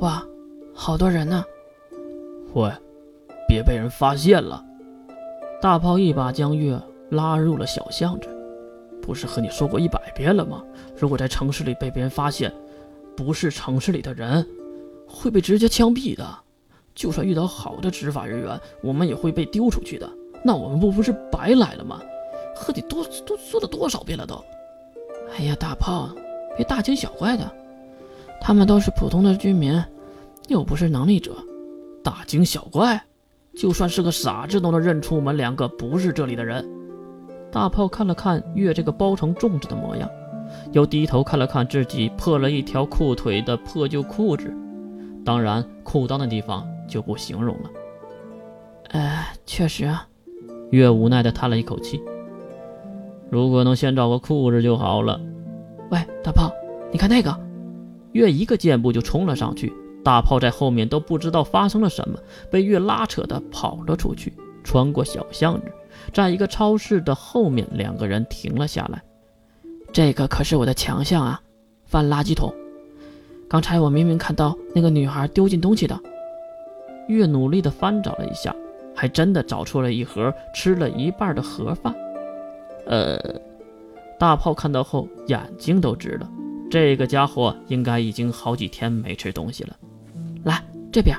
哇，好多人呢！喂，别被人发现了！大炮一把将月拉入了小巷子。不是和你说过一百遍了吗？如果在城市里被别人发现，不是城市里的人，会被直接枪毙的。就算遇到好的执法人员，我们也会被丢出去的。那我们不不是白来了吗？和你多多说了多少遍了都。哎呀，大炮，别大惊小怪的，他们都是普通的居民，又不是能力者。大惊小怪？就算是个傻子都能认出我们两个不是这里的人。大炮看了看月这个包成粽子的模样，又低头看了看自己破了一条裤腿的破旧裤子，当然裤裆的地方就不形容了。哎，确实啊。月无奈地叹了一口气。如果能先找个裤子就好了。喂，大炮，你看那个！月一个箭步就冲了上去，大炮在后面都不知道发生了什么，被月拉扯的跑了出去，穿过小巷子，在一个超市的后面，两个人停了下来。这个可是我的强项啊，翻垃圾桶。刚才我明明看到那个女孩丢进东西的。月努力的翻找了一下。还真的找出了一盒吃了一半的盒饭，呃，大炮看到后眼睛都直了，这个家伙应该已经好几天没吃东西了。来这边，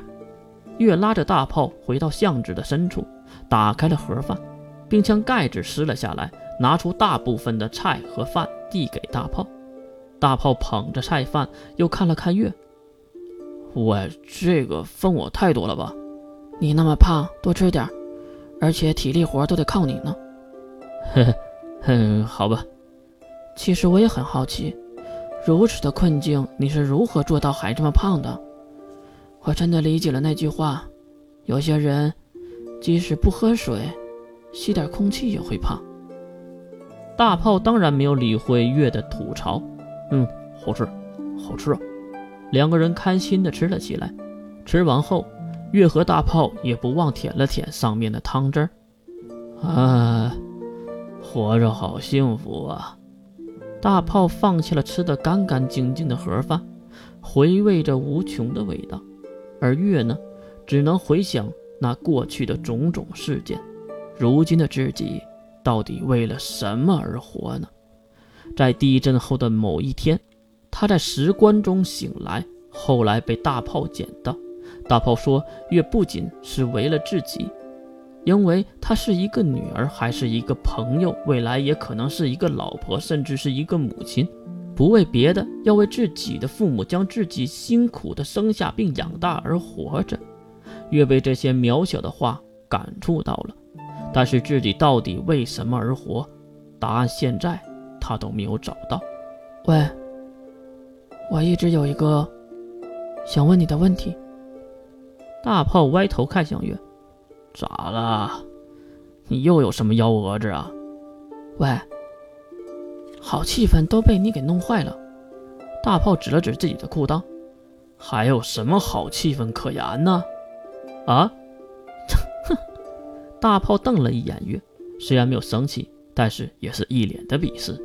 月拉着大炮回到巷子的深处，打开了盒饭，并将盖子撕了下来，拿出大部分的菜和饭递给大炮。大炮捧着菜饭，又看了看月，我，这个分我太多了吧？你那么胖，多吃点而且体力活都得靠你呢。呵呵，嗯，好吧。其实我也很好奇，如此的困境，你是如何做到还这么胖的？我真的理解了那句话：有些人即使不喝水，吸点空气也会胖。大炮当然没有理会月的吐槽，嗯，好吃，好吃啊！两个人开心的吃了起来。吃完后。月和大炮也不忘舔了舔上面的汤汁儿，啊，活着好幸福啊！大炮放弃了吃得干干净净的盒饭，回味着无穷的味道，而月呢，只能回想那过去的种种事件。如今的自己，到底为了什么而活呢？在地震后的某一天，他在石棺中醒来，后来被大炮捡到。大炮说：“月不仅是为了自己，因为她是一个女儿，还是一个朋友，未来也可能是一个老婆，甚至是一个母亲。不为别的，要为自己的父母将自己辛苦的生下并养大而活着。”月被这些渺小的话感触到了，但是自己到底为什么而活？答案现在他都没有找到。喂，我一直有一个想问你的问题。大炮歪头看向月，咋了？你又有什么幺蛾子啊？喂，好气氛都被你给弄坏了。大炮指了指自己的裤裆，还有什么好气氛可言呢？啊？哼！大炮瞪了一眼月，虽然没有生气，但是也是一脸的鄙视。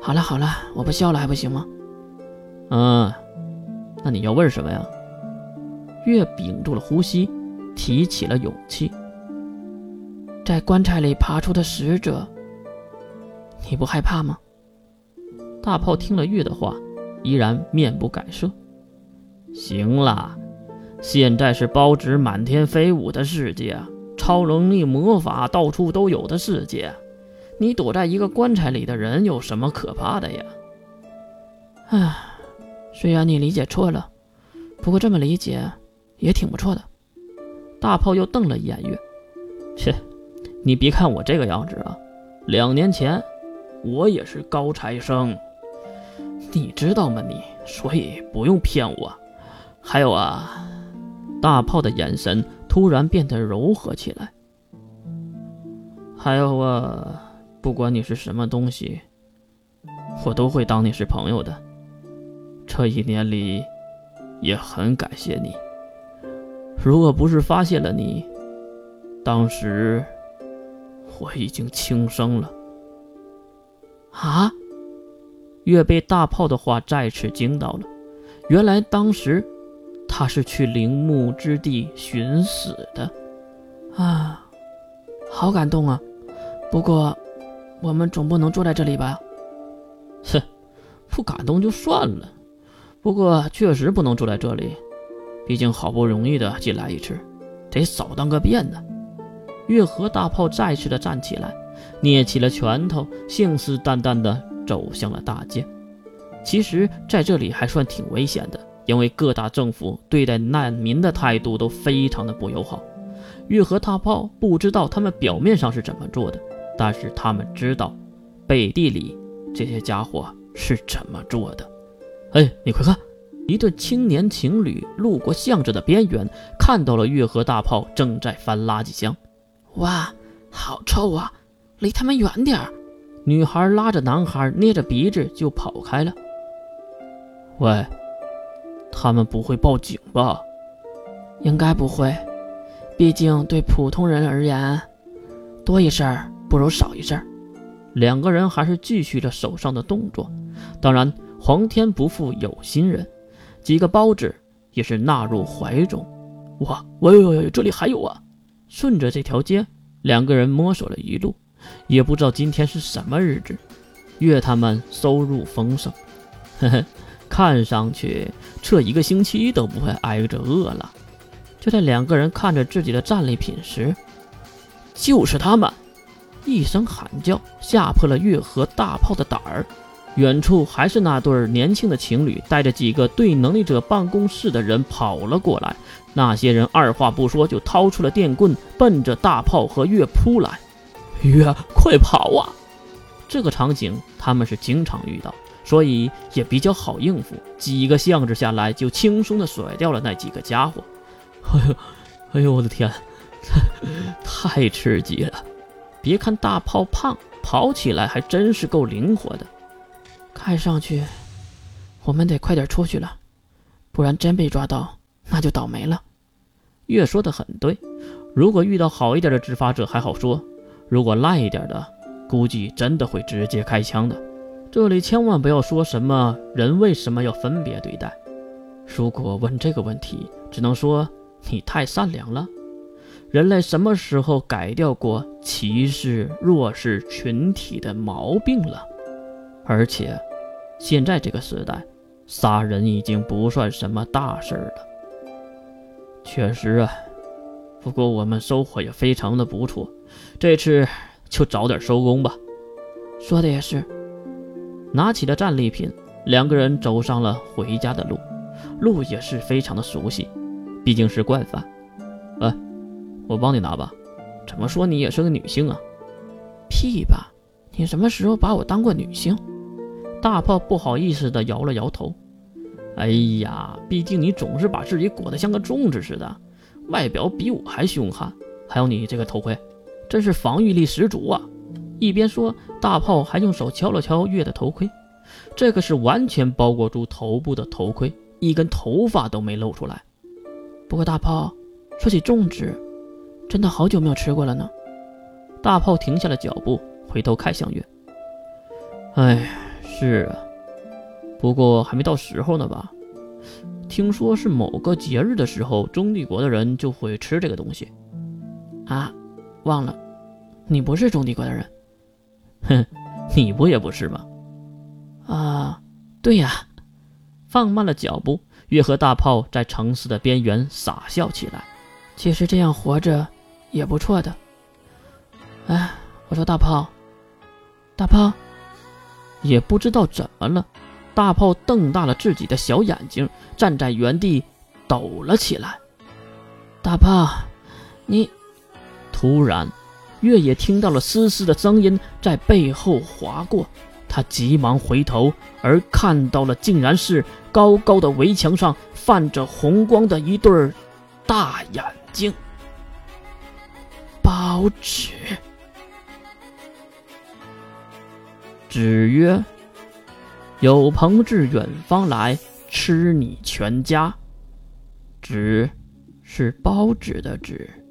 好了好了，我不笑了还不行吗？嗯，那你要问什么呀？月屏住了呼吸，提起了勇气。在棺材里爬出的死者，你不害怕吗？大炮听了玉的话，依然面不改色。行了，现在是包纸满天飞舞的世界，超能力魔法到处都有的世界，你躲在一个棺材里的人有什么可怕的呀？唉，虽然你理解错了，不过这么理解。也挺不错的。大炮又瞪了一眼月，切，你别看我这个样子啊，两年前我也是高材生，你知道吗？你所以不用骗我。还有啊，大炮的眼神突然变得柔和起来。还有啊，不管你是什么东西，我都会当你是朋友的。这一年里，也很感谢你。如果不是发现了你，当时我已经轻生了。啊！月被大炮的话再次惊到了。原来当时他是去陵墓之地寻死的。啊，好感动啊！不过，我们总不能坐在这里吧？哼，不感动就算了。不过确实不能坐在这里，毕竟好不容易的进来一次，得扫荡个遍呢。月河大炮再次的站起来，捏起了拳头，信誓旦旦的走向了大街。其实，在这里还算挺危险的，因为各大政府对待难民的态度都非常的不友好。月河大炮不知道他们表面上是怎么做的，但是他们知道，背地里这些家伙是怎么做的。哎，你快看，一对青年情侣路过巷子的边缘，看到了月河大炮正在翻垃圾箱。哇，好臭啊！离他们远点儿。女孩拉着男孩，捏着鼻子就跑开了。喂，他们不会报警吧？应该不会，毕竟对普通人而言，多一事儿不如少一事儿。两个人还是继续着手上的动作。当然，皇天不负有心人，几个包子也是纳入怀中。哇，喂喂喂，这里还有啊！顺着这条街，两个人摸索了一路，也不知道今天是什么日子。月他们收入丰盛，呵呵，看上去这一个星期都不会挨着饿了。就在两个人看着自己的战利品时，就是他们！一声喊叫吓破了月和大炮的胆儿。远处还是那对年轻的情侣，带着几个对能力者办公室的人跑了过来。那些人二话不说就掏出了电棍，奔着大炮和月扑来。月，快跑啊！这个场景他们是经常遇到，所以也比较好应付。几个巷子下来，就轻松的甩掉了那几个家伙。哎呦，哎呦，我的天，太刺激了！别看大炮胖，跑起来还真是够灵活的。看上去，我们得快点出去了，不然真被抓到，那就倒霉了。月说的很对，如果遇到好一点的执法者还好说，如果烂一点的，估计真的会直接开枪的。这里千万不要说什么人为什么要分别对待，如果问这个问题，只能说你太善良了。人类什么时候改掉过歧视弱势群体的毛病了？而且，现在这个时代，杀人已经不算什么大事了。确实啊，不过我们收获也非常的不错，这次就早点收工吧。说的也是。拿起了战利品，两个人走上了回家的路，路也是非常的熟悉，毕竟是惯犯。哎，我帮你拿吧。怎么说你也是个女性啊？屁吧，你什么时候把我当过女性？大炮不好意思地摇了摇头。哎呀，毕竟你总是把自己裹得像个粽子似的，外表比我还凶悍。还有你这个头盔，真是防御力十足啊！一边说，大炮还用手敲了敲月的头盔。这个是完全包裹住头部的头盔，一根头发都没露出来。不过大炮，说起粽子，真的好久没有吃过了呢。大炮停下了脚步，回头看向月。哎。是啊，不过还没到时候呢吧？听说是某个节日的时候，中帝国的人就会吃这个东西。啊，忘了，你不是中帝国的人。哼，你不也不是吗？啊，对呀。放慢了脚步，月和大炮在城市的边缘傻笑起来。其实这样活着也不错的。哎，我说大炮，大炮。也不知道怎么了，大炮瞪大了自己的小眼睛，站在原地抖了起来。大炮，你……突然，月野听到了丝丝的声音在背后划过，他急忙回头，而看到了竟然是高高的围墙上泛着红光的一对大眼睛。包纸。子曰：“有朋自远方来，吃你全家。”子是包子的子。